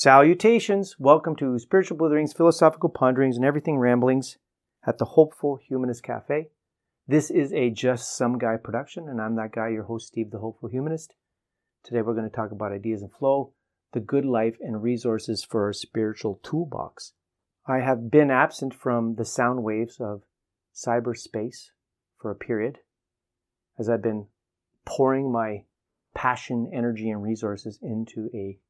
Salutations! Welcome to Spiritual Blitherings, Philosophical Ponderings, and Everything Ramblings at the Hopeful Humanist Cafe. This is a Just Some Guy production, and I'm that guy, your host, Steve the Hopeful Humanist. Today we're going to talk about ideas and flow, the good life, and resources for a spiritual toolbox. I have been absent from the sound waves of cyberspace for a period as I've been pouring my passion, energy, and resources into a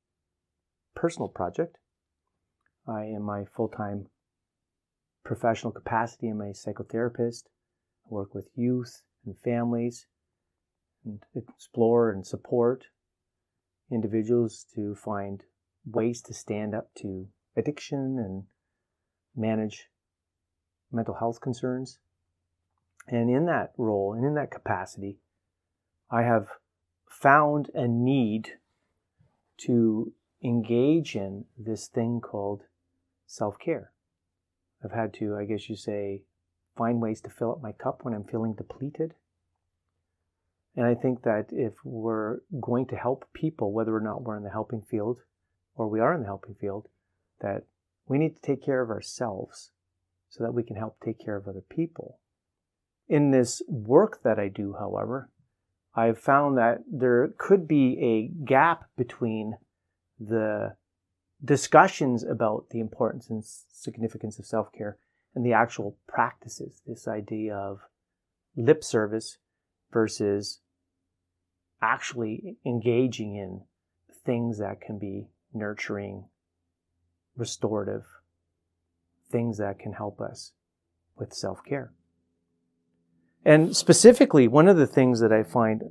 personal project. I am my full time professional capacity. I'm a psychotherapist. I work with youth and families and explore and support individuals to find ways to stand up to addiction and manage mental health concerns. And in that role and in that capacity, I have found a need to engage in this thing called self care. I've had to, I guess you say, find ways to fill up my cup when I'm feeling depleted. And I think that if we're going to help people, whether or not we're in the helping field or we are in the helping field, that we need to take care of ourselves so that we can help take care of other people. In this work that I do, however, I've found that there could be a gap between the discussions about the importance and significance of self care and the actual practices. This idea of lip service versus actually engaging in things that can be nurturing, restorative, things that can help us with self care. And specifically, one of the things that I find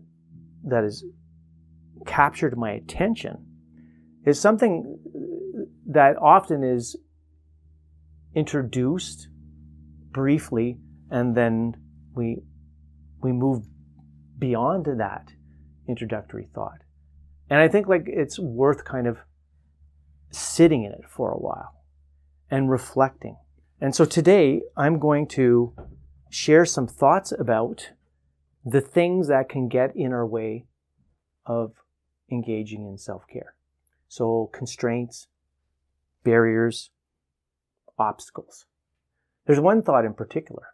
that has captured my attention is something that often is introduced briefly and then we we move beyond that introductory thought. And I think like it's worth kind of sitting in it for a while and reflecting. And so today I'm going to share some thoughts about the things that can get in our way of engaging in self-care. So constraints, barriers, obstacles. There's one thought in particular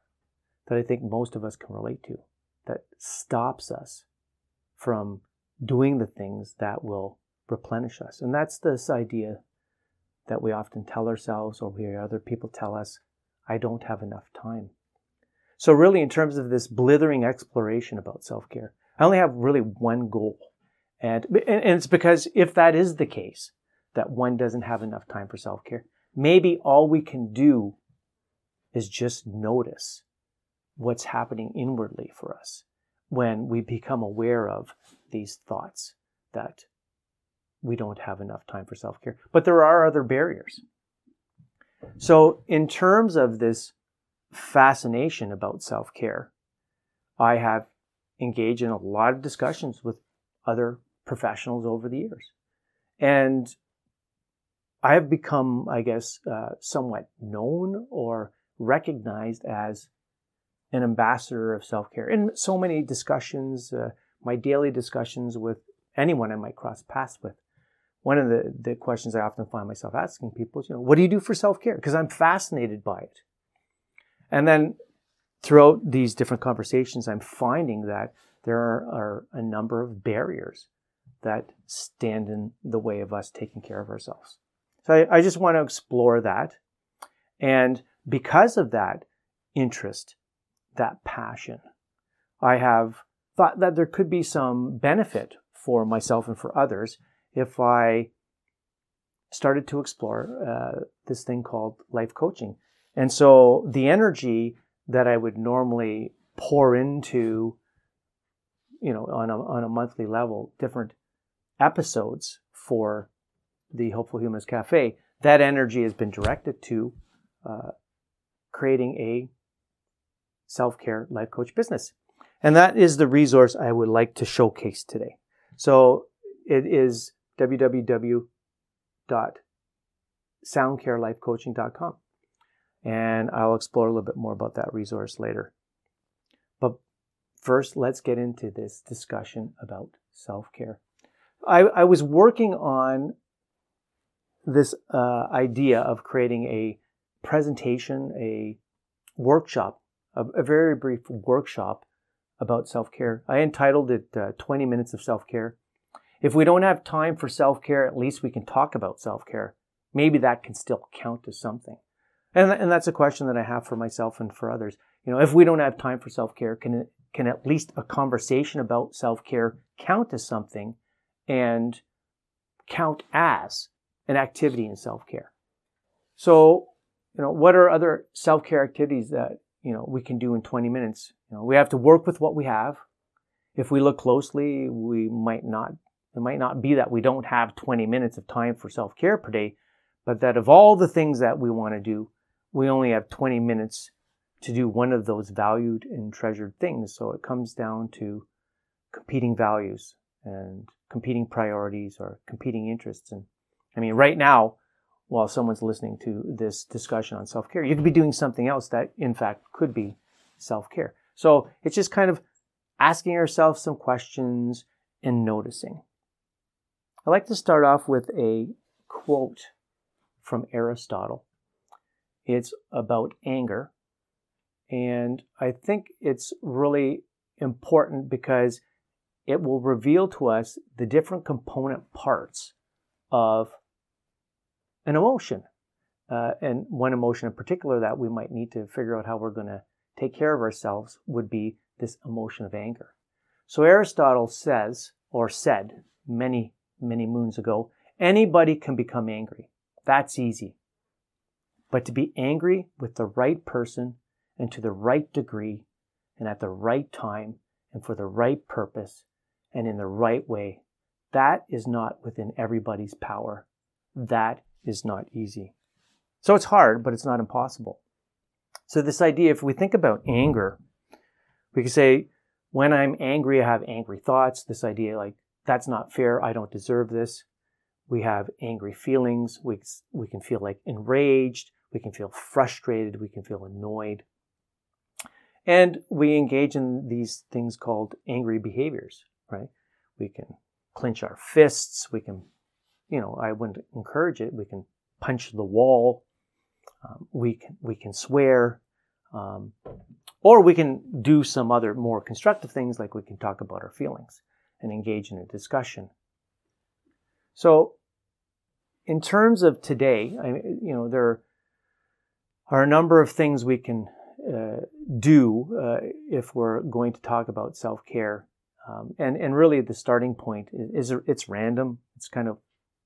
that I think most of us can relate to that stops us from doing the things that will replenish us. And that's this idea that we often tell ourselves or we hear other people tell us, I don't have enough time. So really in terms of this blithering exploration about self-care, I only have really one goal. And, and it's because if that is the case, that one doesn't have enough time for self care, maybe all we can do is just notice what's happening inwardly for us when we become aware of these thoughts that we don't have enough time for self care. But there are other barriers. So, in terms of this fascination about self care, I have engaged in a lot of discussions with other professionals over the years. And I have become, I guess, uh, somewhat known or recognized as an ambassador of self care. In so many discussions, uh, my daily discussions with anyone I might cross paths with, one of the, the questions I often find myself asking people is, you know, what do you do for self care? Because I'm fascinated by it. And then throughout these different conversations, I'm finding that there are, are a number of barriers that stand in the way of us taking care of ourselves. So I, I just want to explore that. And because of that interest, that passion, I have thought that there could be some benefit for myself and for others if I started to explore uh, this thing called life coaching. And so the energy that I would normally pour into, you know, on a, on a monthly level, different episodes for the Hopeful Humanist Cafe, that energy has been directed to uh, creating a self care life coach business. And that is the resource I would like to showcase today. So it is www.soundcarelifecoaching.com. And I'll explore a little bit more about that resource later. First, let's get into this discussion about self care. I, I was working on this uh, idea of creating a presentation, a workshop, a, a very brief workshop about self care. I entitled it uh, 20 Minutes of Self Care. If we don't have time for self care, at least we can talk about self care. Maybe that can still count as something. And, and that's a question that I have for myself and for others. You know, if we don't have time for self care, can it, can at least a conversation about self care count as something and count as an activity in self care? So, you know, what are other self care activities that, you know, we can do in 20 minutes? You know, we have to work with what we have. If we look closely, we might not, it might not be that we don't have 20 minutes of time for self care per day, but that of all the things that we want to do, we only have 20 minutes to do one of those valued and treasured things. So it comes down to competing values and competing priorities or competing interests. And I mean, right now, while someone's listening to this discussion on self care, you could be doing something else that, in fact, could be self care. So it's just kind of asking ourselves some questions and noticing. I like to start off with a quote from Aristotle. It's about anger. And I think it's really important because it will reveal to us the different component parts of an emotion. Uh, and one emotion in particular that we might need to figure out how we're going to take care of ourselves would be this emotion of anger. So Aristotle says, or said many, many moons ago, anybody can become angry. That's easy. But to be angry with the right person and to the right degree and at the right time and for the right purpose and in the right way, that is not within everybody's power. That is not easy. So it's hard, but it's not impossible. So this idea, if we think about anger, we could say, when I'm angry, I have angry thoughts. This idea like, that's not fair. I don't deserve this. We have angry feelings. We, we can feel like enraged. We can feel frustrated. We can feel annoyed. And we engage in these things called angry behaviors, right? We can clench our fists. We can, you know, I wouldn't encourage it. We can punch the wall. Um, we can we can swear, um, or we can do some other more constructive things, like we can talk about our feelings and engage in a discussion. So, in terms of today, I, you know, there are a number of things we can do uh, if we're going to talk about self care. Um, and and really the starting point is, is, it's random. It's kind of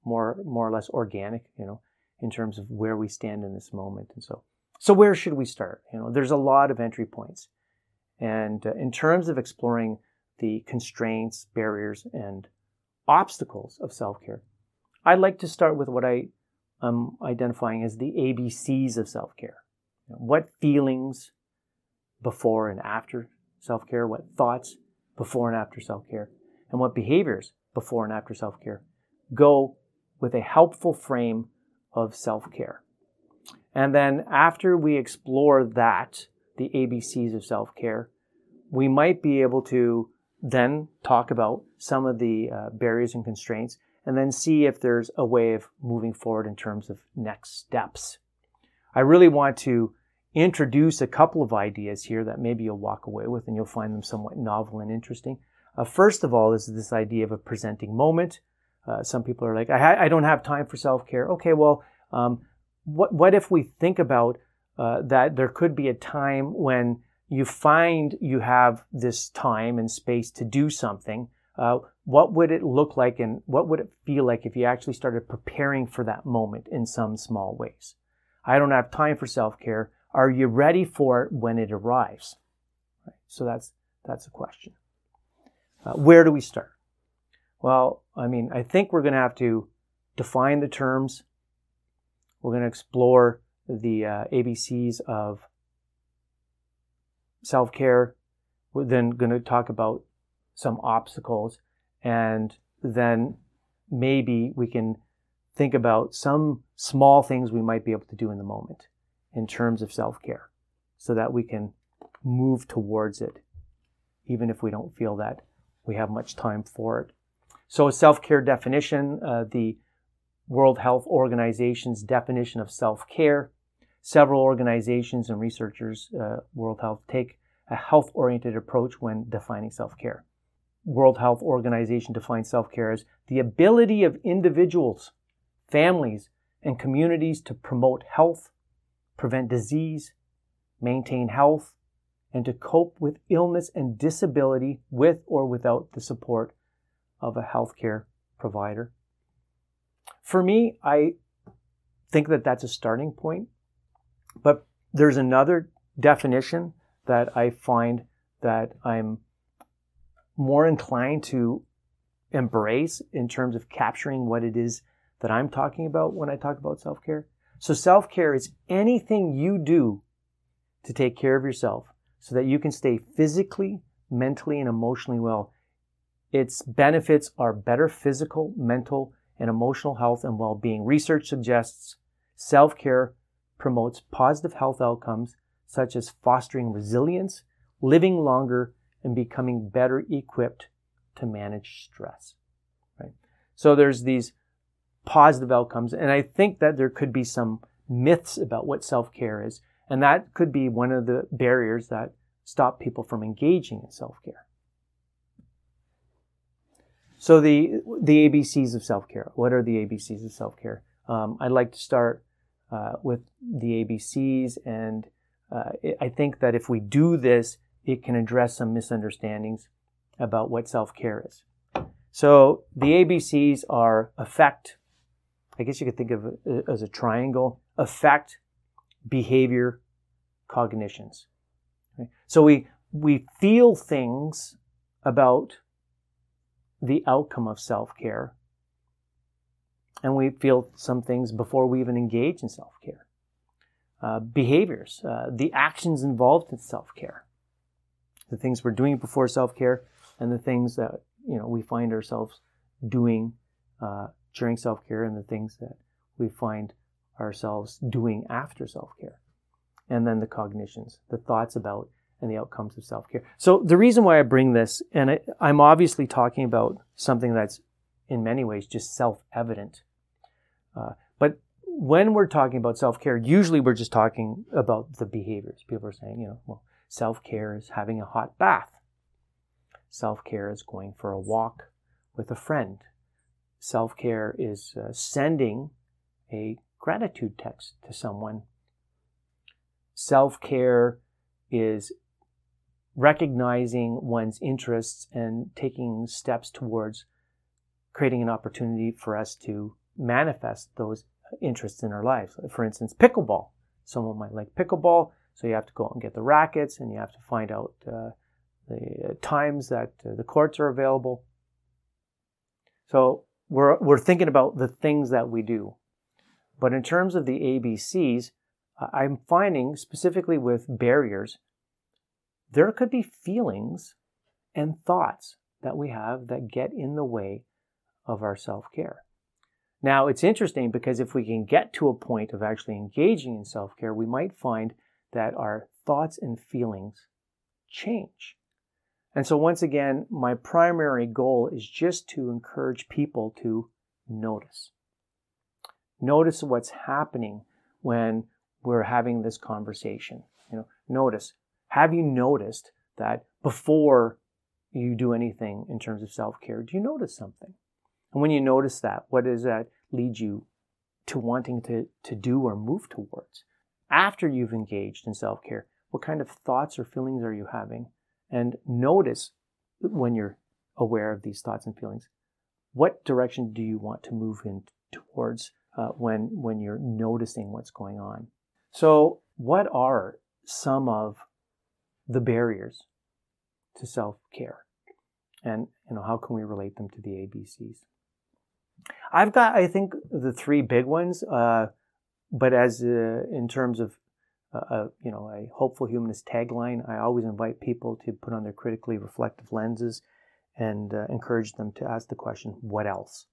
more more or less organic, you know in terms of where we stand in this moment. And so, so where should we start? You know, there's a lot of entry points. And uh, in terms of exploring the constraints, barriers, and obstacles of self-care, I'd like to start with what I am identifying as the ABCs of self-care. You know, what feelings before and after self-care, what thoughts before and after self-care, and what behaviors before and after self-care go with a helpful frame of self care. And then after we explore that, the ABCs of self care, we might be able to then talk about some of the uh, barriers and constraints and then see if there's a way of moving forward in terms of next steps. I really want to introduce a couple of ideas here that maybe you'll walk away with and you'll find them somewhat novel and interesting. Uh, first of all, is this idea of a presenting moment. Uh, some people are like, I, ha- I, don't have time for self care. Okay, well, um, what, what if we think about uh, that there could be a time when you find you have this time and space to do something? Uh, what would it look like and what would it feel like if you actually started preparing for that moment in some small ways? I don't have time for self care. Are you ready for it when it arrives? Right. So that's that's a question. Uh, where do we start? Well, I mean, I think we're going to have to define the terms. We're going to explore the uh, ABCs of self care. We're then going to talk about some obstacles, and then maybe we can think about some small things we might be able to do in the moment in terms of self care so that we can move towards it, even if we don't feel that we have much time for it. So, a self care definition, uh, the World Health Organization's definition of self care. Several organizations and researchers, uh, World Health, take a health oriented approach when defining self care. World Health Organization defines self care as the ability of individuals, families, and communities to promote health, prevent disease, maintain health, and to cope with illness and disability with or without the support of a healthcare provider. For me, I think that that's a starting point, but there's another definition that I find that I'm more inclined to embrace in terms of capturing what it is that I'm talking about when I talk about self care. So, self care is anything you do to take care of yourself so that you can stay physically, mentally, and emotionally well. Its benefits are better physical, mental, and emotional health and well being. Research suggests self care promotes positive health outcomes such as fostering resilience, living longer, and becoming better equipped to manage stress. Right? So there's these positive outcomes, and I think that there could be some myths about what self-care is, and that could be one of the barriers that stop people from engaging in self-care. So the the ABCs of self-care. What are the ABCs of self-care? Um, I'd like to start uh, with the ABCs, and uh, I think that if we do this, it can address some misunderstandings about what self care is. So the ABCs are affect, I guess you could think of it as a triangle affect, behavior, cognitions. So we, we feel things about the outcome of self care, and we feel some things before we even engage in self care. Uh, behaviors, uh, the actions involved in self care the things we're doing before self-care and the things that you know we find ourselves doing uh, during self-care and the things that we find ourselves doing after self-care and then the cognitions the thoughts about and the outcomes of self-care so the reason why i bring this and I, i'm obviously talking about something that's in many ways just self-evident uh, but when we're talking about self-care usually we're just talking about the behaviors people are saying you know well Self care is having a hot bath. Self care is going for a walk with a friend. Self care is uh, sending a gratitude text to someone. Self care is recognizing one's interests and taking steps towards creating an opportunity for us to manifest those interests in our lives. For instance, pickleball. Someone might like pickleball. So you have to go out and get the rackets and you have to find out uh, the times that uh, the courts are available. So we're, we're thinking about the things that we do. But in terms of the ABCs, I'm finding specifically with barriers, there could be feelings and thoughts that we have that get in the way of our self care. Now, it's interesting because if we can get to a point of actually engaging in self care, we might find that our thoughts and feelings change. And so, once again, my primary goal is just to encourage people to notice. Notice what's happening when we're having this conversation. You know, notice. Have you noticed that before you do anything in terms of self-care, do you notice something? And when you notice that, what does that lead you to wanting to, to do or move towards? after you've engaged in self care, what kind of thoughts or feelings are you having? And notice when you're aware of these thoughts and feelings, what direction do you want to move in towards uh, when, when you're noticing what's going on? So, what are some of the barriers to self care? And you know, how can we relate them to the ABCs? I've got, I think, the three big ones. Uh, but as uh, in terms of uh, you know a hopeful humanist tagline, I always invite people to put on their critically reflective lenses and uh, encourage them to ask the question, "What else?"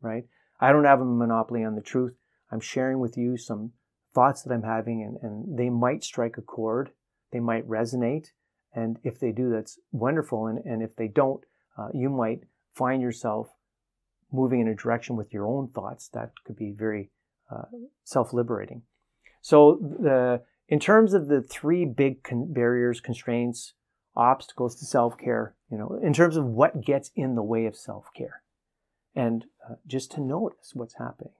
Right? I don't have a monopoly on the truth. I'm sharing with you some thoughts that I'm having, and, and they might strike a chord. They might resonate, and if they do, that's wonderful. And, and if they don't, uh, you might find yourself moving in a direction with your own thoughts that could be very uh, self-liberating. So the in terms of the three big con- barriers, constraints, obstacles to self-care, you know, in terms of what gets in the way of self-care, and uh, just to notice what's happening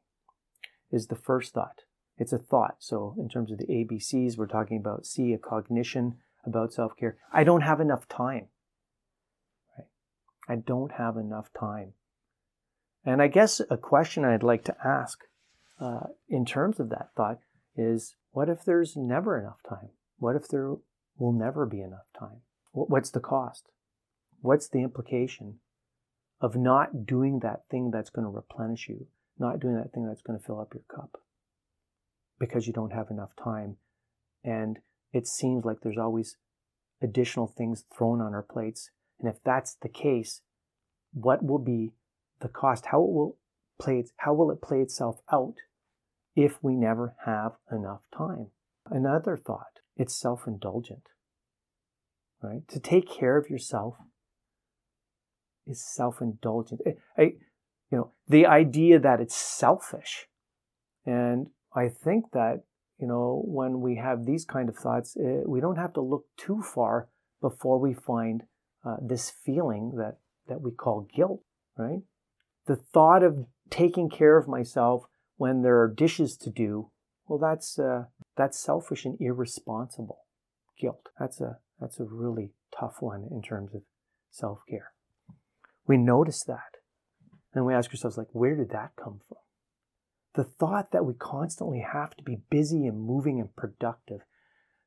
is the first thought. It's a thought. So in terms of the ABCs, we're talking about C, a cognition about self-care. I don't have enough time. Right? I don't have enough time. And I guess a question I'd like to ask uh, in terms of that thought is what if there's never enough time? What if there will never be enough time? What's the cost? What's the implication of not doing that thing that's going to replenish you, not doing that thing that's going to fill up your cup because you don't have enough time? And it seems like there's always additional things thrown on our plates. And if that's the case, what will be the cost? How it will play how will it play itself out if we never have enough time? Another thought, it's self-indulgent. Right? To take care of yourself is self-indulgent. I, you know, the idea that it's selfish. And I think that, you know, when we have these kind of thoughts, uh, we don't have to look too far before we find uh, this feeling that, that we call guilt, right? The thought of taking care of myself when there are dishes to do, well, that's, uh, that's selfish and irresponsible. Guilt. That's a, that's a really tough one in terms of self-care. We notice that. And we ask ourselves, like, where did that come from? The thought that we constantly have to be busy and moving and productive,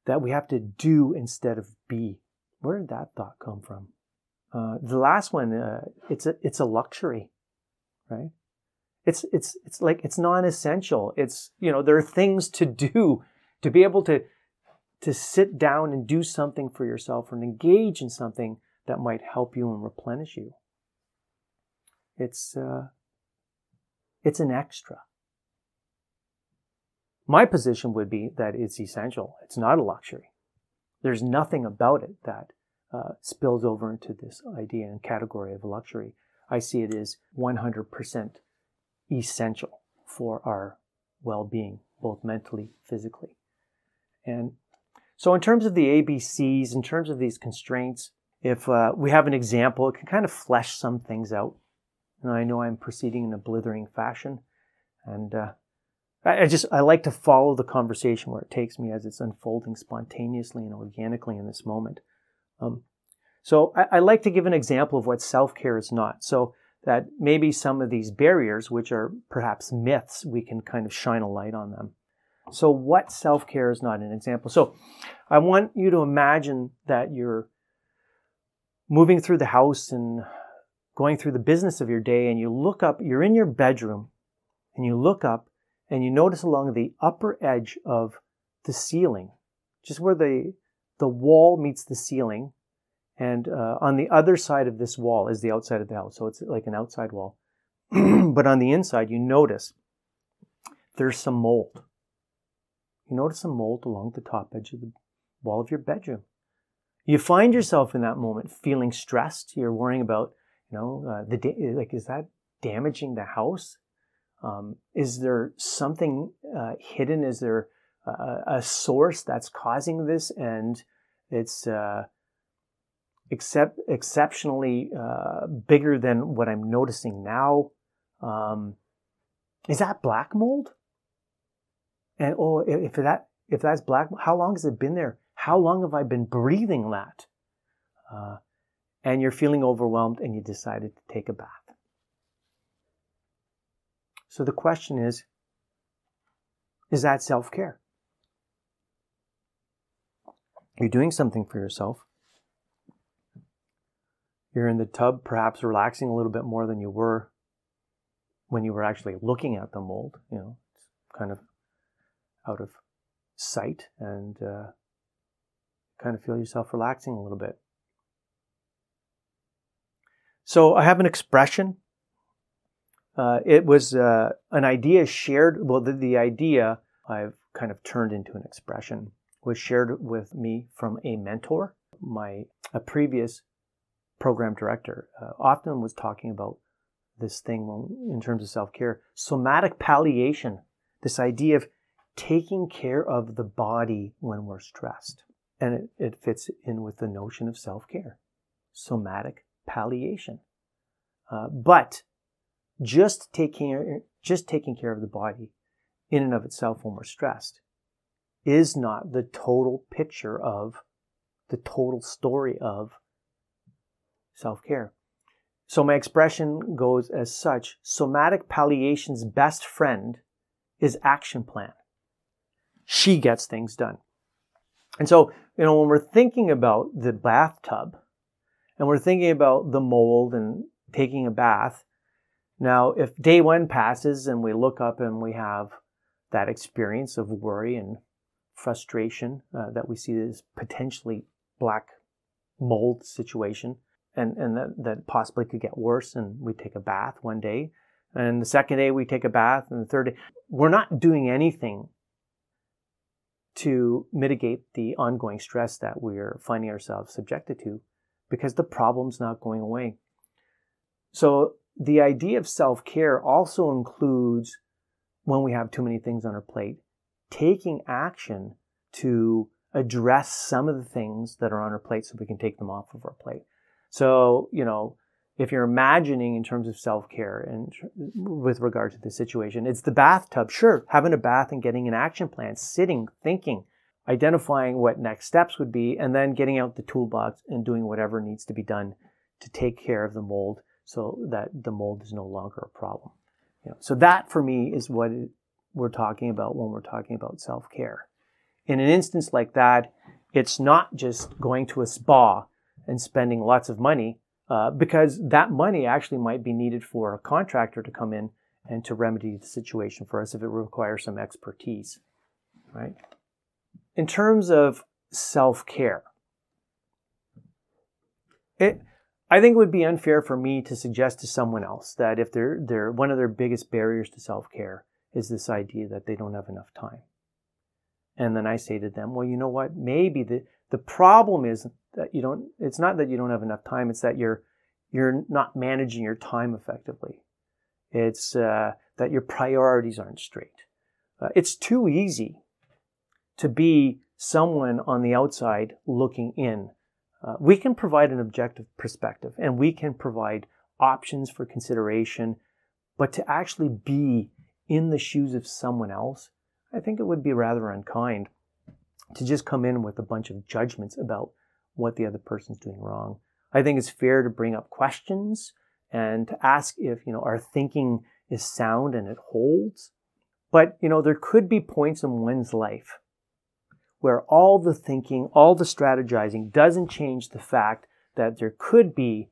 that we have to do instead of be. Where did that thought come from? Uh, the last one, uh, it's a it's a luxury, right? It's it's it's like it's non-essential. It's you know there are things to do to be able to to sit down and do something for yourself and engage in something that might help you and replenish you. It's uh, it's an extra. My position would be that it's essential. It's not a luxury. There's nothing about it that uh, spills over into this idea and category of luxury. I see it as 100% essential for our well-being, both mentally, physically. And so in terms of the ABCs, in terms of these constraints, if uh, we have an example, it can kind of flesh some things out. And I know I'm proceeding in a blithering fashion. And uh, I, just, I like to follow the conversation where it takes me as it's unfolding spontaneously and organically in this moment. Um, so I, I, like to give an example of what self-care is not. So that maybe some of these barriers, which are perhaps myths, we can kind of shine a light on them. So what self-care is not an example. So I want you to imagine that you're moving through the house and going through the business of your day and you look up, you're in your bedroom and you look up and you notice along the upper edge of the ceiling, just where the, the wall meets the ceiling, and uh, on the other side of this wall is the outside of the house. So it's like an outside wall. but on the inside, you notice there's some mold. You notice some mold along the top edge of the wall of your bedroom. You find yourself in that moment feeling stressed. You're worrying about you know, uh, the da- like is that damaging the house? Um, is there something uh, hidden? Is there a, a source that's causing this, and it's uh, except exceptionally uh, bigger than what I'm noticing now? Um, is that black mold? And oh, if that if that's black, how long has it been there? How long have I been breathing that? Uh, and you're feeling overwhelmed and you decided to take a bath. So the question is is that self care? You're doing something for yourself. You're in the tub, perhaps relaxing a little bit more than you were when you were actually looking at the mold. You know, it's kind of out of sight and uh, kind of feel yourself relaxing a little bit. So I have an expression. Uh, it was uh, an idea shared. Well, the, the idea I've kind of turned into an expression was shared with me from a mentor. My a previous program director uh, often was talking about this thing in terms of self care. Somatic palliation, this idea of taking care of the body when we're stressed. And it, it fits in with the notion of self care, somatic palliation. Uh, but just taking, just taking care of the body in and of itself when we're stressed is not the total picture of the total story of self care. So my expression goes as such somatic palliation's best friend is action plan. She gets things done. And so, you know, when we're thinking about the bathtub and we're thinking about the mold and taking a bath, now if day one passes and we look up and we have that experience of worry and frustration uh, that we see as potentially black mold situation, and, and that, that possibly could get worse, and we take a bath one day. And the second day we take a bath, and the third day, we're not doing anything to mitigate the ongoing stress that we're finding ourselves subjected to because the problem's not going away. So the idea of self care also includes when we have too many things on our plate, taking action to address some of the things that are on our plate so we can take them off of our plate. So, you know, if you're imagining in terms of self-care and with regard to the situation, it's the bathtub. Sure, having a bath and getting an action plan, sitting, thinking, identifying what next steps would be, and then getting out the toolbox and doing whatever needs to be done to take care of the mold so that the mold is no longer a problem. You know, so that for me is what we're talking about when we're talking about self-care. In an instance like that, it's not just going to a spa and spending lots of money uh, because that money actually might be needed for a contractor to come in and to remedy the situation for us if it requires some expertise, right? In terms of self-care, it, I think it would be unfair for me to suggest to someone else that if they're, they're one of their biggest barriers to self-care is this idea that they don't have enough time. And then I say to them, well, you know what? Maybe the, the problem is that you don't, it's not that you don't have enough time. It's that you're, you're not managing your time effectively. It's uh, that your priorities aren't straight. Uh, it's too easy to be someone on the outside looking in uh, we can provide an objective perspective and we can provide options for consideration, but to actually be in the shoes of someone else, I think it would be rather unkind to just come in with a bunch of judgments about what the other person's doing wrong. I think it's fair to bring up questions and to ask if, you know, our thinking is sound and it holds. But, you know, there could be points in one's life where all the thinking, all the strategizing doesn't change the fact that there could be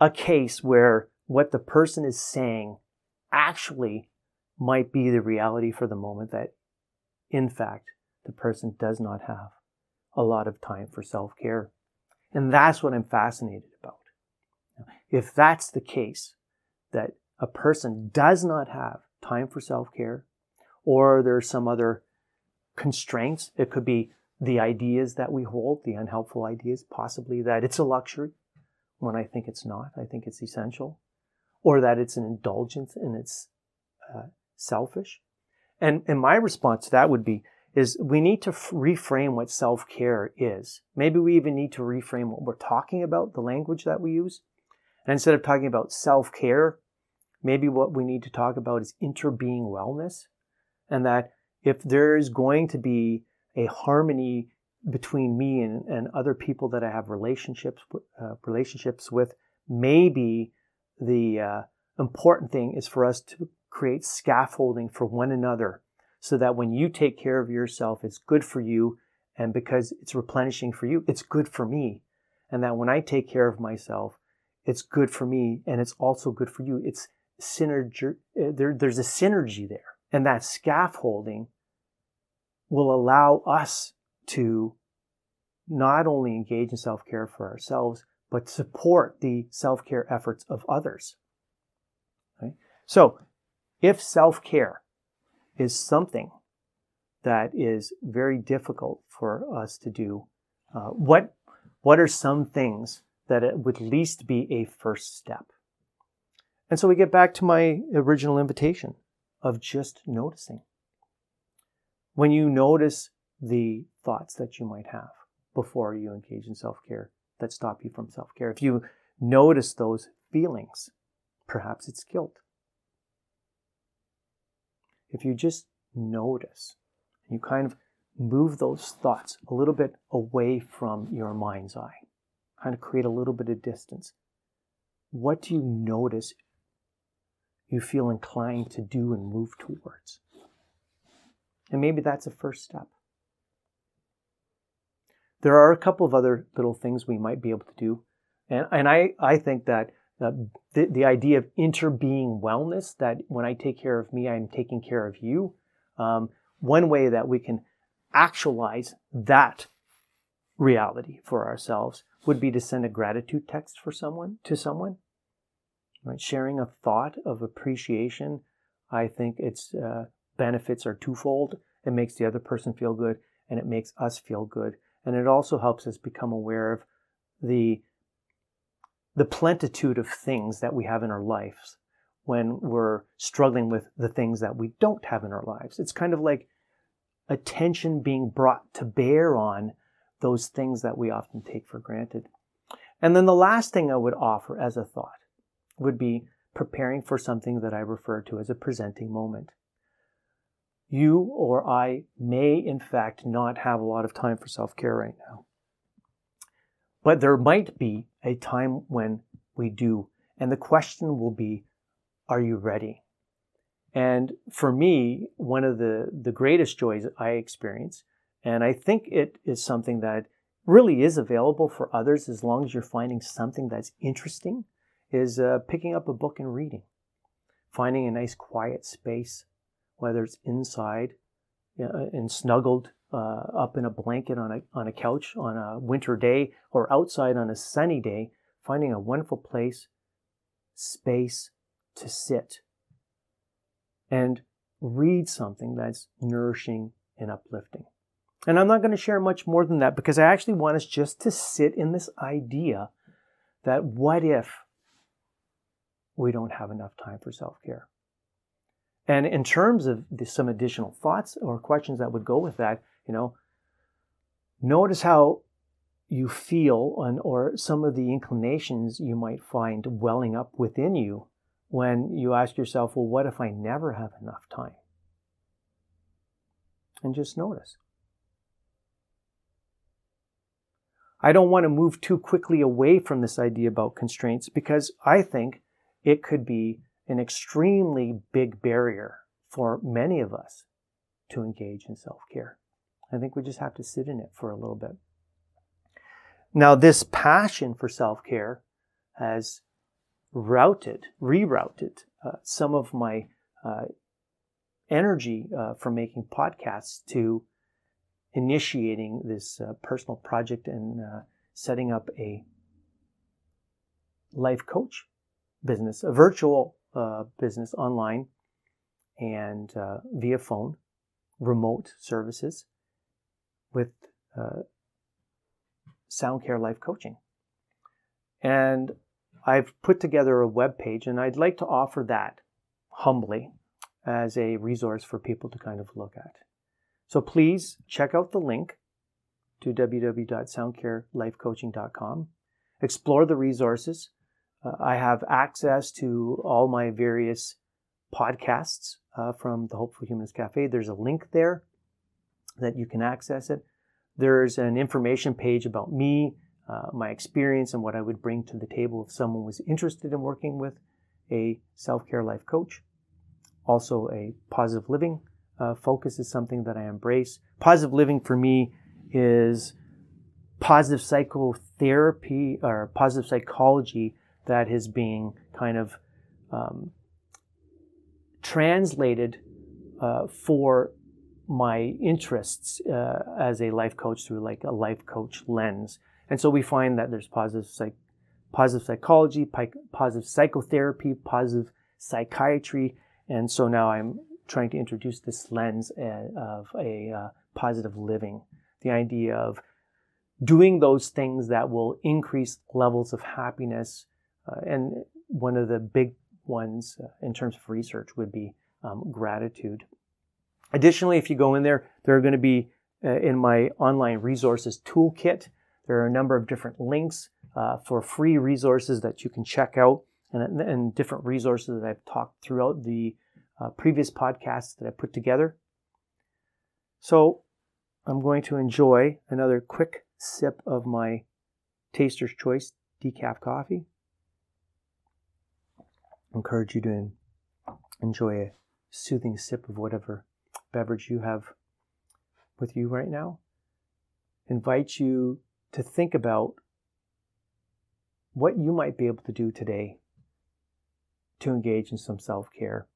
a case where what the person is saying actually might be the reality for the moment that in fact the person does not have a lot of time for self-care. And that's what I'm fascinated about. If that's the case, that a person does not have time for self-care, or there's some other constraints. It could be the ideas that we hold, the unhelpful ideas, possibly that it's a luxury when I think it's not. I think it's essential. Or that it's an indulgence and it's uh, selfish. And, and my response to that would be, is we need to f- reframe what self-care is. Maybe we even need to reframe what we're talking about, the language that we use. And instead of talking about self-care, maybe what we need to talk about is interbeing wellness. And that if there is going to be a harmony between me and, and other people that I have relationships uh, relationships with, maybe the uh, important thing is for us to create scaffolding for one another, so that when you take care of yourself, it's good for you, and because it's replenishing for you, it's good for me, and that when I take care of myself, it's good for me, and it's also good for you. It's synergy. Uh, there, there's a synergy there. And that scaffolding will allow us to not only engage in self care for ourselves, but support the self care efforts of others. So, if self care is something that is very difficult for us to do, uh, what, what are some things that it would least be a first step? And so we get back to my original invitation of just noticing. When you notice the thoughts that you might have before you engage in self care that stop you from self care, if you notice those feelings, perhaps it's guilt. If you just notice, you kind of move those thoughts a little bit away from your mind's eye, kind of create a little bit of distance. What do you notice you feel inclined to do and move towards? And maybe that's a first step. There are a couple of other little things we might be able to do. And, and I, I think that uh, the, the idea of interbeing wellness, that when I take care of me, I'm taking care of you. Um, one way that we can actualize that reality for ourselves would be to send a gratitude text for someone to someone. Right? Sharing a thought of appreciation i think its uh, benefits are twofold. It makes the other person feel good and it makes us feel good. And it also helps us become aware of the the plentitude of things that we have in our lives when we're struggling with the things that we don't have in our lives it's kind of like attention being brought to bear on those things that we often take for granted. And then the last thing I would offer as a thought would be preparing for something that I refer to as a presenting moment. You or I may, in fact, not have a lot of time for self care right now. But there might be a time when we do. And the question will be Are you ready? And for me, one of the, the greatest joys I experience, and I think it is something that really is available for others as long as you're finding something that's interesting, is uh, picking up a book and reading. Finding a nice quiet space, whether it's inside uh, and snuggled uh, up in a blanket on a, on a couch on a winter day or outside on a sunny day, finding a wonderful place, space to sit and read something that's nourishing and uplifting. And I'm not going to share much more than that because I actually want us just to sit in this idea that what if we don't have enough time for self care? And in terms of some additional thoughts or questions that would go with that, you know, notice how you feel on, or some of the inclinations you might find welling up within you when you ask yourself, well, what if I never have enough time? And just notice. I don't want to move too quickly away from this idea about constraints because I think it could be an extremely big barrier for many of us to engage in self care. I think we just have to sit in it for a little bit. Now, this passion for self care has routed, rerouted uh, some of my uh, energy uh, from making podcasts to initiating this uh, personal project and uh, setting up a life coach business, a virtual uh, business online and via phone, remote services with Sound Care Life Coaching. And I've put together a web page and I'd like to offer that humbly as a resource for people to kind of look at. So please check out the link to www.soundcarelifecoaching.com. Explore the resources. Uh, I have access to all my various podcasts uh, from the Hopeful Humanist Cafe. There's a link there that you can access it. There's an information page about me, uh, my experience and what I would bring to the table if someone was interested in working with a self care life coach. Also, a positive living uh, focus is something that I embrace. Positive living for me is positive psychotherapy or positive psychology that is being kind of um, translated uh, for my interests uh, as a life coach through like a life coach lens. And so we find that there's positive, psych, positive psychology, positive psychotherapy, positive psychiatry. And so now I'm trying to introduce this lens uh, of a uh, positive living, the idea of doing those things that will increase levels of happiness. Uh, and one of the big ones uh, in terms of research would be um, gratitude. Additionally, if you go in there, there are going to be uh, in my online resources toolkit. There are a number of different links uh, for free resources that you can check out and, and different resources that I've talked throughout the uh, previous podcasts that I put together. So I'm going to enjoy another quick sip of my Taster's Choice decaf coffee. I encourage you to enjoy a soothing sip of whatever beverage you have with you right now. Invite you to think about what you might be able to do today to engage in some self care.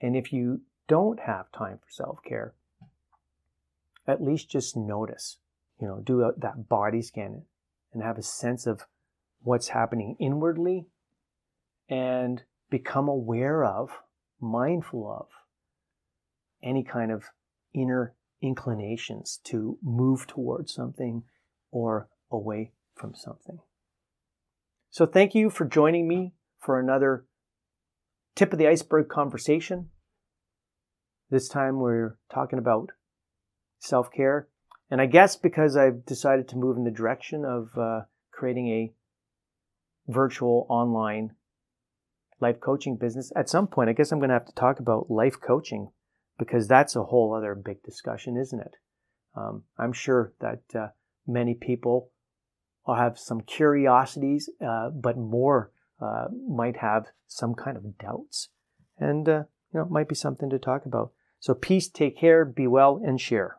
And if you don't have time for self care, at least just notice, you know, do a, that body scan and have a sense of what's happening inwardly and become aware of, mindful of any kind of inner inclinations to move towards something or away from something. So, thank you for joining me for another tip of the iceberg conversation. This time we're talking about self care. And I guess because I've decided to move in the direction of uh, creating a virtual online life coaching business, at some point, I guess I'm going to have to talk about life coaching because that's a whole other big discussion, isn't it? Um, I'm sure that uh, many people will have some curiosities, uh, but more uh, might have some kind of doubts. And, uh, you know, it might be something to talk about. So, peace, take care, be well, and share.